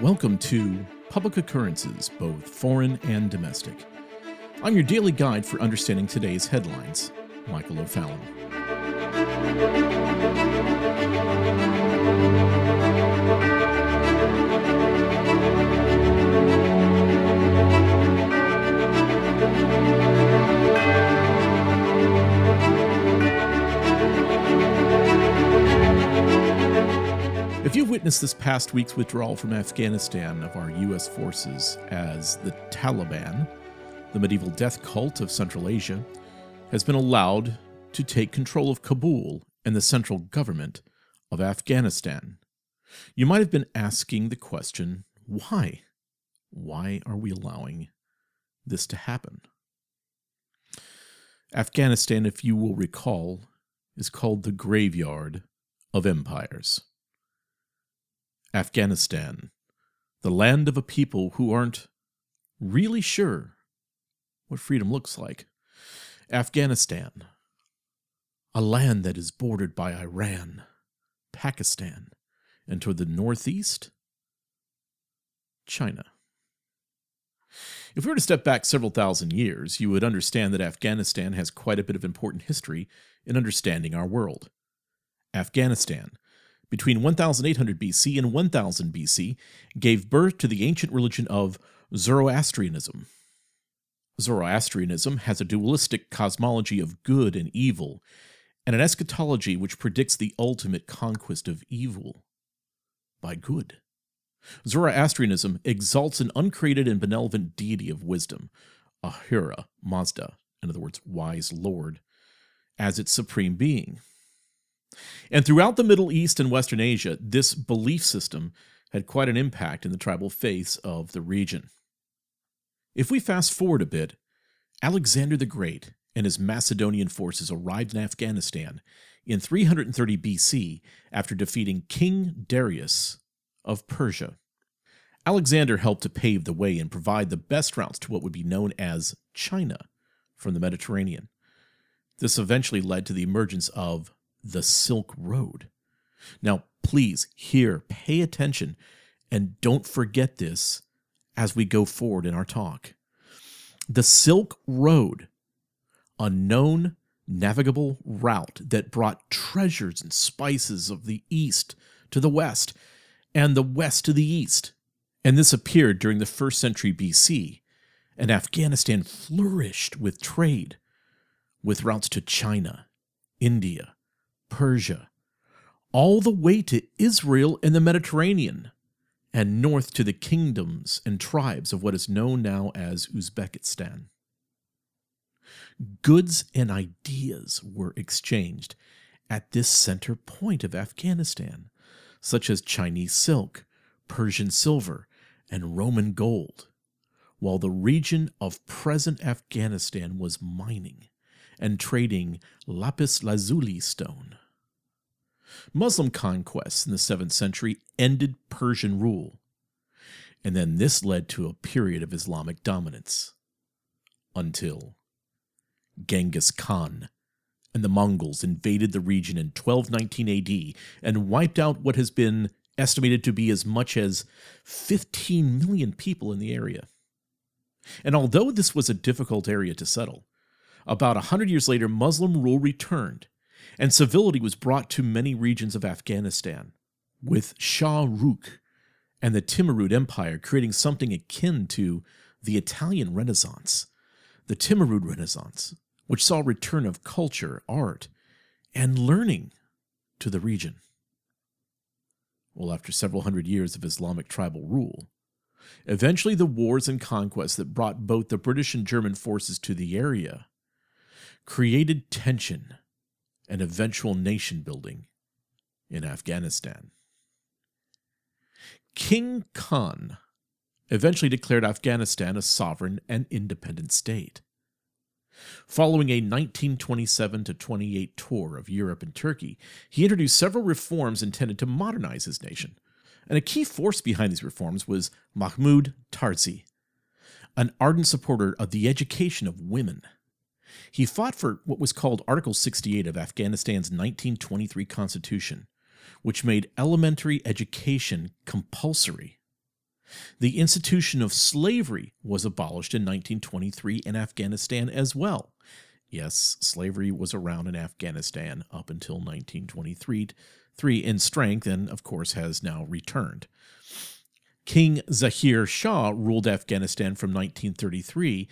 Welcome to Public Occurrences, both foreign and domestic. I'm your daily guide for understanding today's headlines, Michael O'Fallon. You've witnessed this past week's withdrawal from Afghanistan of our U.S. forces as the Taliban, the medieval death cult of Central Asia, has been allowed to take control of Kabul and the central government of Afghanistan, you might have been asking the question why? Why are we allowing this to happen? Afghanistan, if you will recall, is called the graveyard of empires. Afghanistan, the land of a people who aren't really sure what freedom looks like. Afghanistan, a land that is bordered by Iran, Pakistan, and toward the northeast, China. If we were to step back several thousand years, you would understand that Afghanistan has quite a bit of important history in understanding our world. Afghanistan, between 1800 BC and 1000 BC, gave birth to the ancient religion of Zoroastrianism. Zoroastrianism has a dualistic cosmology of good and evil, and an eschatology which predicts the ultimate conquest of evil by good. Zoroastrianism exalts an uncreated and benevolent deity of wisdom, Ahura Mazda, in other words, wise lord, as its supreme being. And throughout the Middle East and Western Asia, this belief system had quite an impact in the tribal faiths of the region. If we fast forward a bit, Alexander the Great and his Macedonian forces arrived in Afghanistan in 330 BC after defeating King Darius of Persia. Alexander helped to pave the way and provide the best routes to what would be known as China from the Mediterranean. This eventually led to the emergence of the Silk Road. Now, please, here, pay attention and don't forget this as we go forward in our talk. The Silk Road, a known navigable route that brought treasures and spices of the east to the west and the west to the east. And this appeared during the first century BC, and Afghanistan flourished with trade, with routes to China, India, Persia, all the way to Israel and the Mediterranean, and north to the kingdoms and tribes of what is known now as Uzbekistan. Goods and ideas were exchanged at this center point of Afghanistan, such as Chinese silk, Persian silver, and Roman gold, while the region of present Afghanistan was mining and trading lapis lazuli stone. Muslim conquests in the 7th century ended Persian rule, and then this led to a period of Islamic dominance until Genghis Khan and the Mongols invaded the region in 1219 AD and wiped out what has been estimated to be as much as 15 million people in the area. And although this was a difficult area to settle, about a hundred years later, Muslim rule returned, and civility was brought to many regions of Afghanistan, with Shah Rukh and the Timurid Empire creating something akin to the Italian Renaissance, the Timurid Renaissance, which saw return of culture, art, and learning to the region. Well, after several hundred years of Islamic tribal rule, eventually the wars and conquests that brought both the British and German forces to the area created tension and eventual nation building in Afghanistan. King Khan eventually declared Afghanistan a sovereign and independent state. Following a 1927 to 28 tour of Europe and Turkey, he introduced several reforms intended to modernize his nation. And a key force behind these reforms was Mahmud Tarzi, an ardent supporter of the education of women he fought for what was called Article 68 of Afghanistan's 1923 constitution, which made elementary education compulsory. The institution of slavery was abolished in 1923 in Afghanistan as well. Yes, slavery was around in Afghanistan up until 1923 three in strength and, of course, has now returned. King Zahir Shah ruled Afghanistan from 1933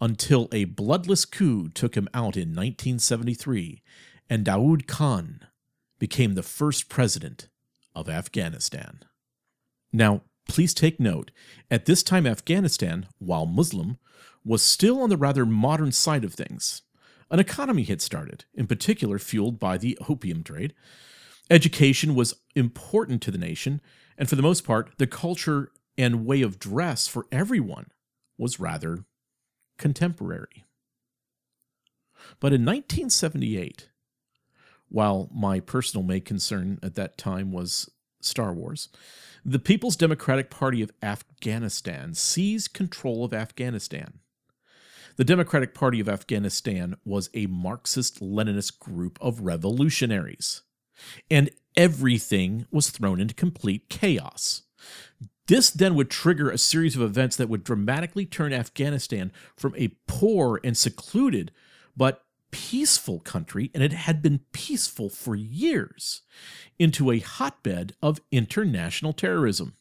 until a bloodless coup took him out in 1973, and Daoud Khan became the first president of Afghanistan. Now, please take note, at this time, Afghanistan, while Muslim, was still on the rather modern side of things. An economy had started, in particular fueled by the opium trade. Education was important to the nation, and for the most part, the culture and way of dress for everyone was rather contemporary. But in 1978, while my personal main concern at that time was Star Wars, the People's Democratic Party of Afghanistan seized control of Afghanistan. The Democratic Party of Afghanistan was a Marxist Leninist group of revolutionaries, and everything was thrown into complete chaos. This then would trigger a series of events that would dramatically turn Afghanistan from a poor and secluded but peaceful country, and it had been peaceful for years, into a hotbed of international terrorism.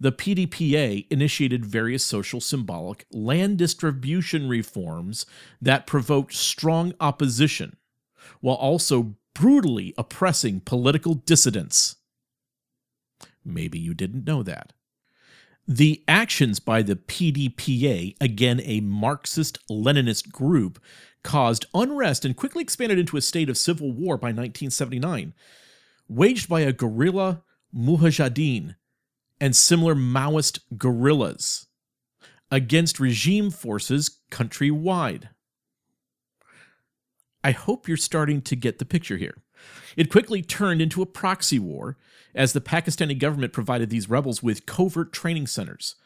The PDPA initiated various social symbolic land distribution reforms that provoked strong opposition, while also brutally oppressing political dissidents. Maybe you didn't know that. The actions by the PDPA, again a Marxist Leninist group, caused unrest and quickly expanded into a state of civil war by 1979, waged by a guerrilla mujahideen and similar Maoist guerrillas against regime forces countrywide. I hope you're starting to get the picture here. It quickly turned into a proxy war as the Pakistani government provided these rebels with covert training centers.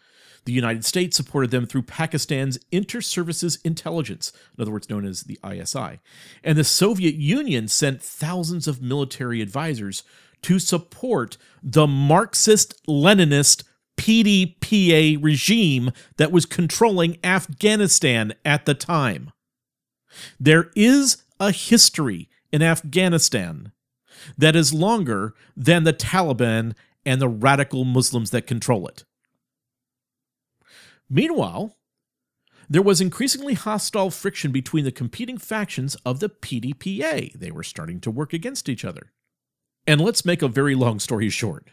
The United States supported them through Pakistan's Inter-Services Intelligence, in other words, known as the ISI. And the Soviet Union sent thousands of military advisors to support the Marxist Leninist PDPA regime that was controlling Afghanistan at the time. There is a history in Afghanistan that is longer than the Taliban and the radical Muslims that control it. Meanwhile, there was increasingly hostile friction between the competing factions of the PDPA. They were starting to work against each other. And let's make a very long story short.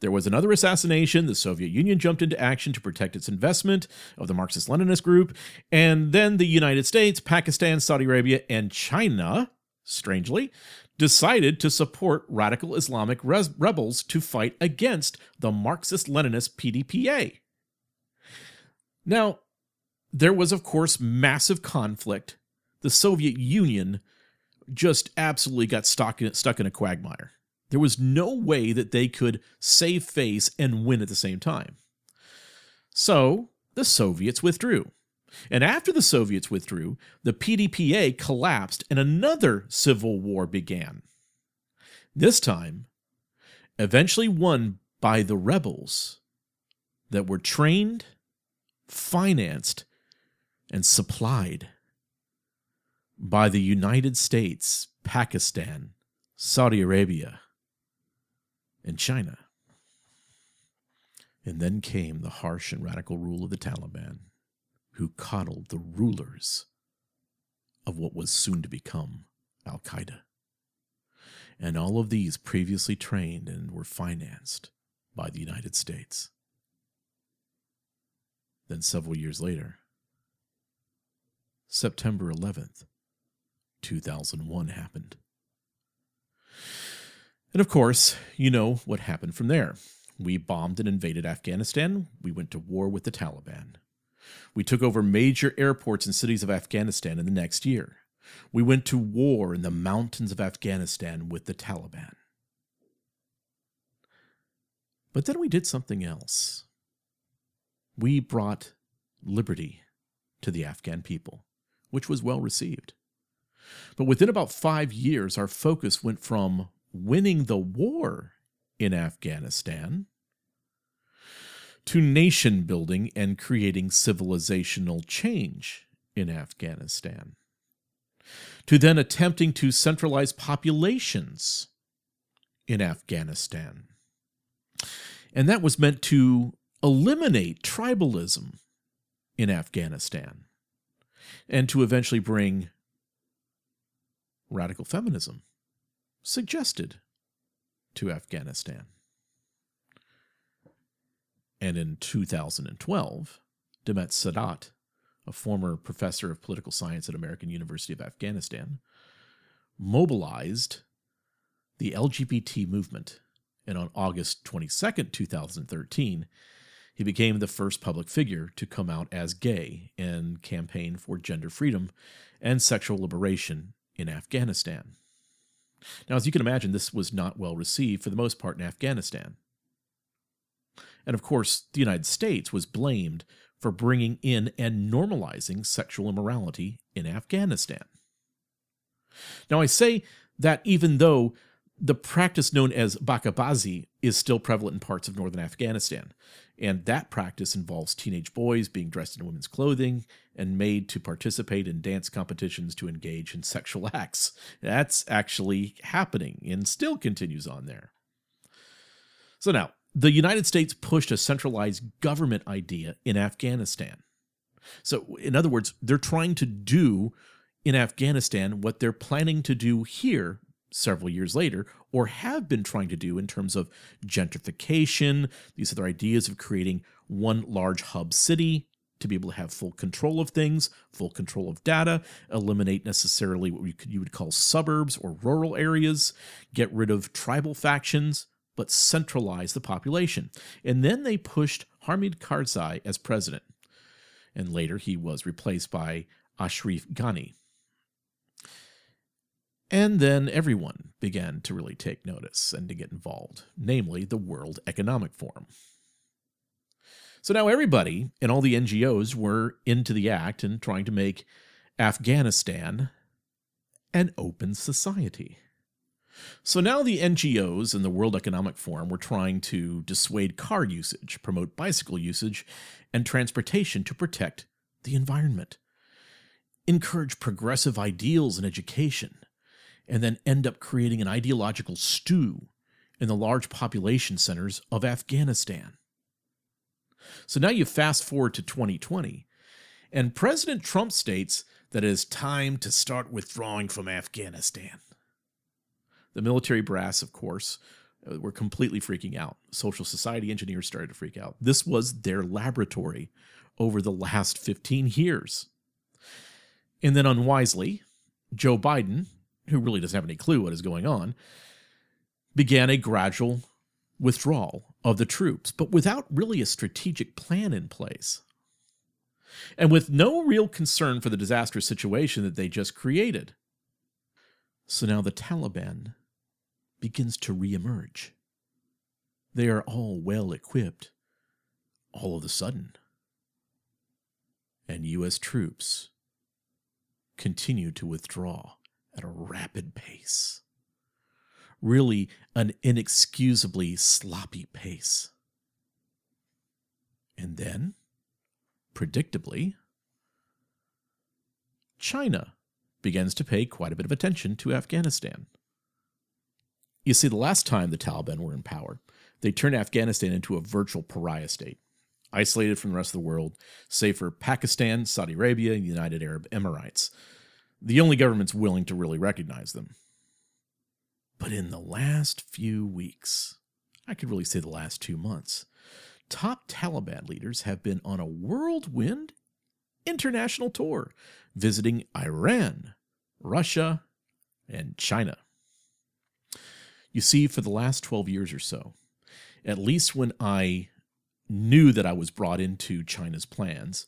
There was another assassination. The Soviet Union jumped into action to protect its investment of the Marxist Leninist group. And then the United States, Pakistan, Saudi Arabia, and China, strangely, decided to support radical Islamic res- rebels to fight against the Marxist Leninist PDPA. Now, there was, of course, massive conflict. The Soviet Union just absolutely got stuck in, stuck in a quagmire. There was no way that they could save face and win at the same time. So the Soviets withdrew. And after the Soviets withdrew, the PDPA collapsed and another civil war began. This time, eventually won by the rebels that were trained, financed, and supplied by the United States, Pakistan, Saudi Arabia, and China. And then came the harsh and radical rule of the Taliban who coddled the rulers of what was soon to become Al Qaeda. And all of these previously trained and were financed by the United States. Then, several years later, September 11th, 2001 happened. And of course, you know what happened from there. We bombed and invaded Afghanistan. We went to war with the Taliban. We took over major airports and cities of Afghanistan in the next year. We went to war in the mountains of Afghanistan with the Taliban. But then we did something else. We brought liberty to the Afghan people, which was well received. But within about five years, our focus went from winning the war in Afghanistan to nation building and creating civilizational change in Afghanistan, to then attempting to centralize populations in Afghanistan. And that was meant to eliminate tribalism in Afghanistan and to eventually bring radical feminism suggested to Afghanistan. And in 2012, Nemat Sadat, a former professor of political science at American University of Afghanistan, mobilized the LGBT movement. And on August 22, 2013, he became the first public figure to come out as gay and campaign for gender freedom and sexual liberation in Afghanistan. Now, as you can imagine, this was not well received for the most part in Afghanistan. And of course, the United States was blamed for bringing in and normalizing sexual immorality in Afghanistan. Now, I say that even though the practice known as bacha bazi is still prevalent in parts of northern Afghanistan, and that practice involves teenage boys being dressed in women's clothing and made to participate in dance competitions to engage in sexual acts. That's actually happening and still continues on there. So now, the United States pushed a centralized government idea in Afghanistan. So, in other words, they're trying to do in Afghanistan what they're planning to do here several years later, or have been trying to do in terms of gentrification, these other ideas of creating one large hub city to be able to have full control of things, full control of data, eliminate necessarily what you could, you would call suburbs or rural areas, get rid of tribal factions, but centralize the population. And then they pushed Hamid Karzai as president. And later he was replaced by Ashraf Ghani. And then everyone began to really take notice and to get involved, namely the World Economic Forum. So now everybody and all the NGOs were into the act and trying to make Afghanistan an open society. So now the NGOs and the World Economic Forum were trying to dissuade car usage, promote bicycle usage, and transportation to protect the environment, encourage progressive ideals in education, and then end up creating an ideological stew in the large population centers of Afghanistan. So now you fast forward to 2020, and President Trump states that it is time to start withdrawing from Afghanistan. The military brass, of course, uh, were completely freaking out. Social society engineers started to freak out. This was their laboratory over the last 15 years. And then unwisely, Joe Biden, who really doesn't have any clue what is going on, began a gradual withdrawal of the troops, but without really a strategic plan in place. And with no real concern for the disastrous situation that they just created. So now the Taliban begins to reemerge. They are all well equipped all of a sudden. And U.S. troops continue to withdraw at a rapid pace. Really, an inexcusably sloppy pace. And then, predictably, China begins to pay quite a bit of attention to Afghanistan. You see, the last time the Taliban were in power, they turned Afghanistan into a virtual pariah state, isolated from the rest of the world, save for Pakistan, Saudi Arabia, and the United Arab Emirates, the only governments willing to really recognize them. But in the last few weeks, I could really say the last two months, top Taliban leaders have been on a whirlwind international tour, visiting Iran, Russia, and China. You see, for the last 12 years or so, at least when I knew that I was brought into China's plans,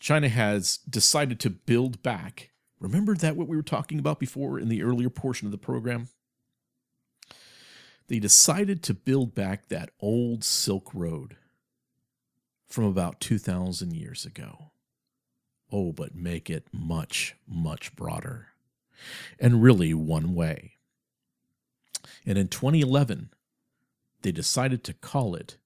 China has decided to build back. Remember that what we were talking about before in the earlier portion of the program? They decided to build back that old Silk Road from about 2,000 years ago. Oh, but make it much, much broader. And really one way. And in 2011, they decided to call it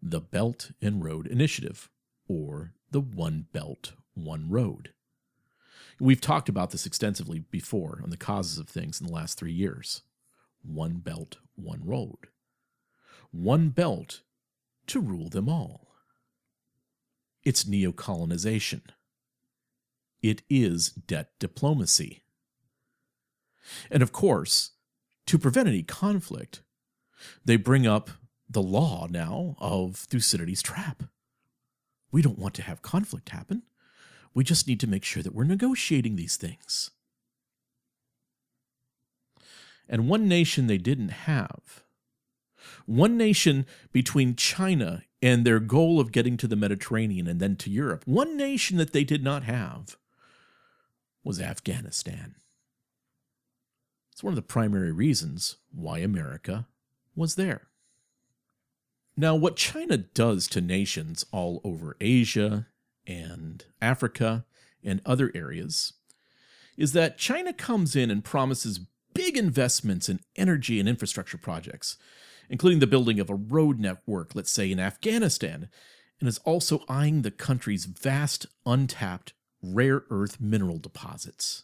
the Belt and Road Initiative, or the One Belt, One Road. We've talked about this extensively before on the causes of things in the last three years. One belt, one road. One belt to rule them all. It's neocolonization. It is debt diplomacy. And of course, to prevent any conflict, they bring up the law now of Thucydides' trap. We don't want to have conflict happen. We just need to make sure that we're negotiating these things. And one nation they didn't have, one nation between China and their goal of getting to the Mediterranean and then to Europe, one nation that they did not have was Afghanistan. It's one of the primary reasons why America was there. Now, what China does to nations all over Asia and Africa and other areas is that China comes in and promises big investments in energy and infrastructure projects, including the building of a road network, let's say in Afghanistan, and is also eyeing the country's vast, untapped rare earth mineral deposits.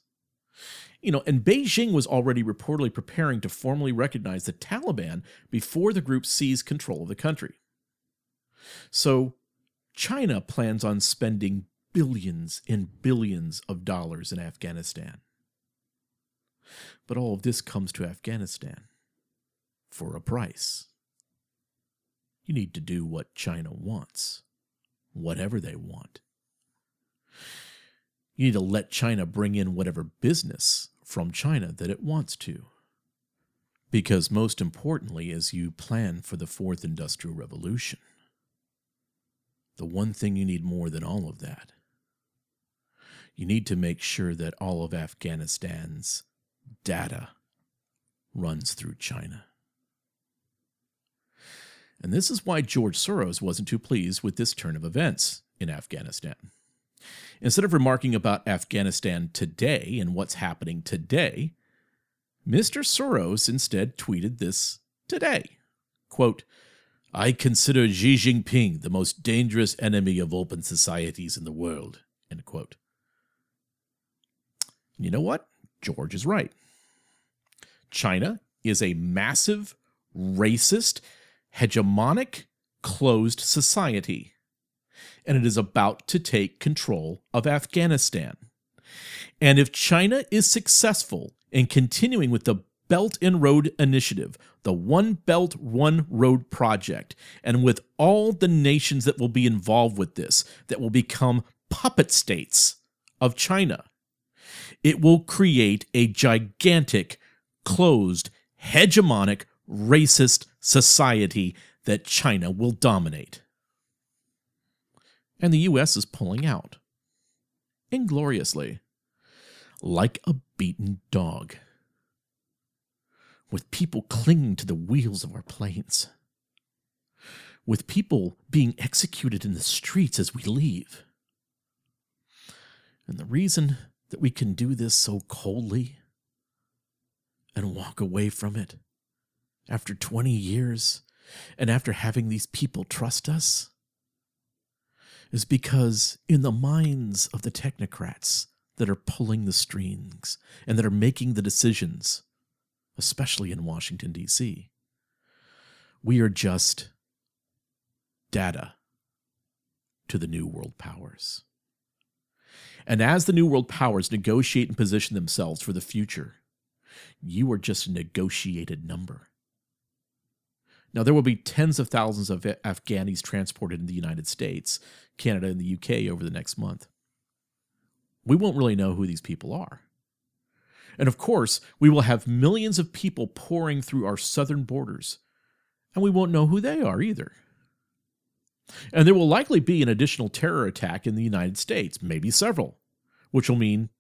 You know, and Beijing was already reportedly preparing to formally recognize the Taliban before the group seized control of the country. So, China plans on spending billions and billions of dollars in Afghanistan. But all of this comes to Afghanistan for a price. You need to do what China wants, whatever they want. You need to let China bring in whatever business from China that it wants to. Because, most importantly, as you plan for the fourth industrial revolution, the one thing you need more than all of that, you need to make sure that all of Afghanistan's data runs through China. And this is why George Soros wasn't too pleased with this turn of events in Afghanistan. Instead of remarking about Afghanistan today and what's happening today, Mr. Soros instead tweeted this today. Quote, I consider Xi Jinping the most dangerous enemy of open societies in the world. End quote. You know what? George is right. China is a massive, racist, hegemonic, closed society. And it is about to take control of Afghanistan. And if China is successful in continuing with the Belt and Road Initiative, the One Belt, One Road project, and with all the nations that will be involved with this, that will become puppet states of China, it will create a gigantic closed, hegemonic, racist society that China will dominate. And the US is pulling out. Ingloriously. Like a beaten dog. With people clinging to the wheels of our planes. With people being executed in the streets as we leave. And the reason that we can do this so coldly and walk away from it after 20 years and after having these people trust us is because in the minds of the technocrats that are pulling the strings and that are making the decisions, especially in Washington, D.C., we are just data to the New World powers. And as the New World powers negotiate and position themselves for the future, you are just a negotiated number. Now, there will be tens of thousands of Afghanis transported in the United States, Canada, and the UK over the next month. We won't really know who these people are. And of course, we will have millions of people pouring through our southern borders, and we won't know who they are either. And there will likely be an additional terror attack in the United States, maybe several, which will mean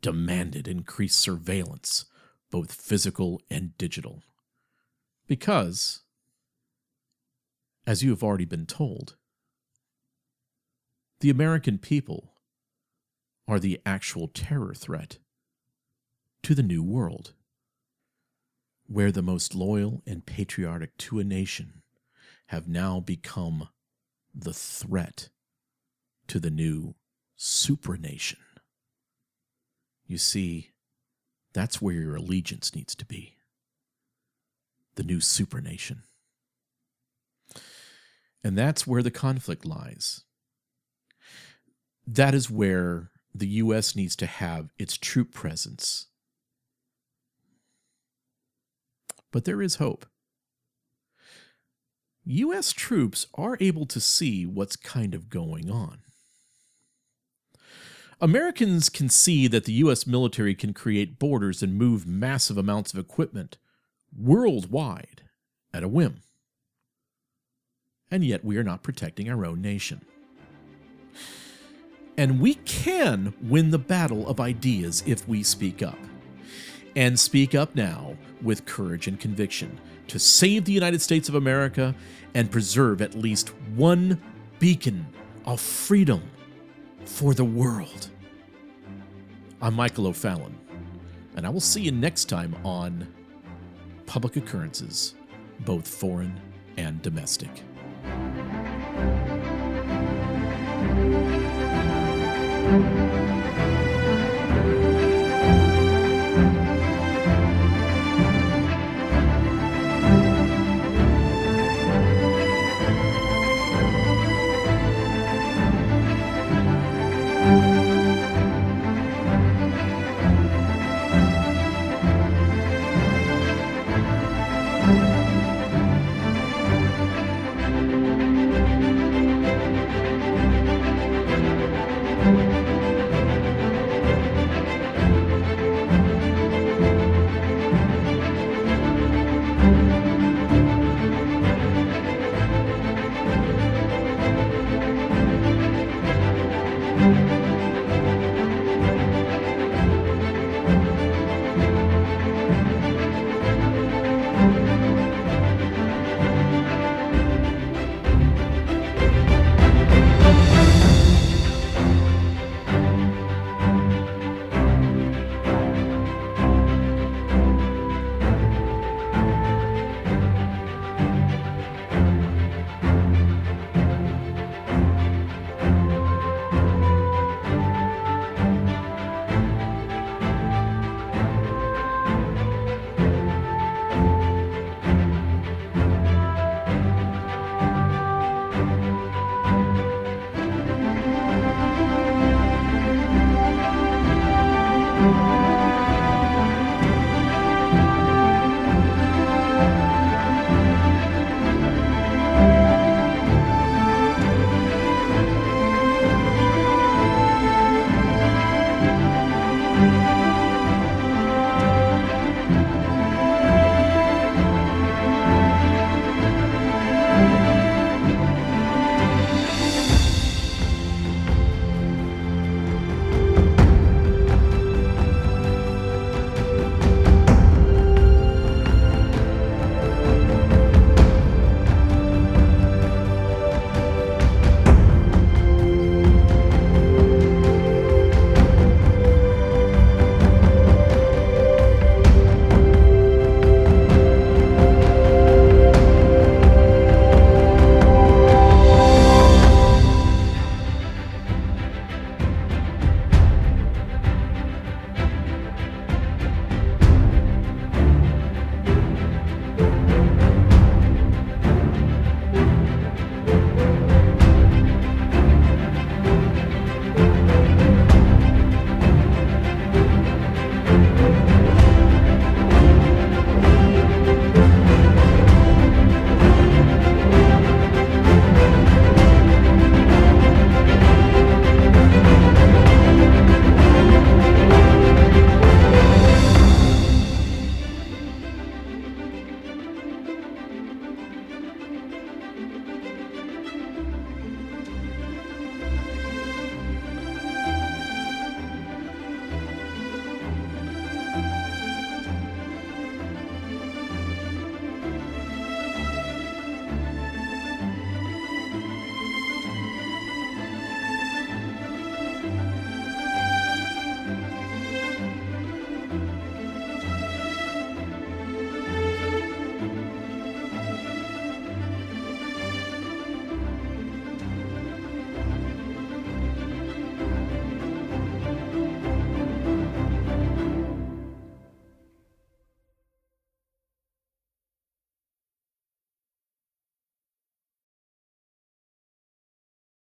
demanded increased surveillance, both physical and digital. Because, as you have already been told, the American people are the actual terror threat to the New World, where the most loyal and patriotic to a nation have now become the threat to the new supranation. You see, that's where your allegiance needs to be the new supranation. And that's where the conflict lies. That is where the U.S. needs to have its troop presence. But there is hope. U.S. troops are able to see what's kind of going on. Americans can see that the U.S. military can create borders and move massive amounts of equipment worldwide at a whim. And yet we are not protecting our own nation. And we can win the battle of ideas if we speak up. And speak up now with courage and conviction to save the United States of America and preserve at least one beacon of freedom for the world. I'm Michael O'Fallon, and I will see you next time on Public Occurrences, both foreign and domestic.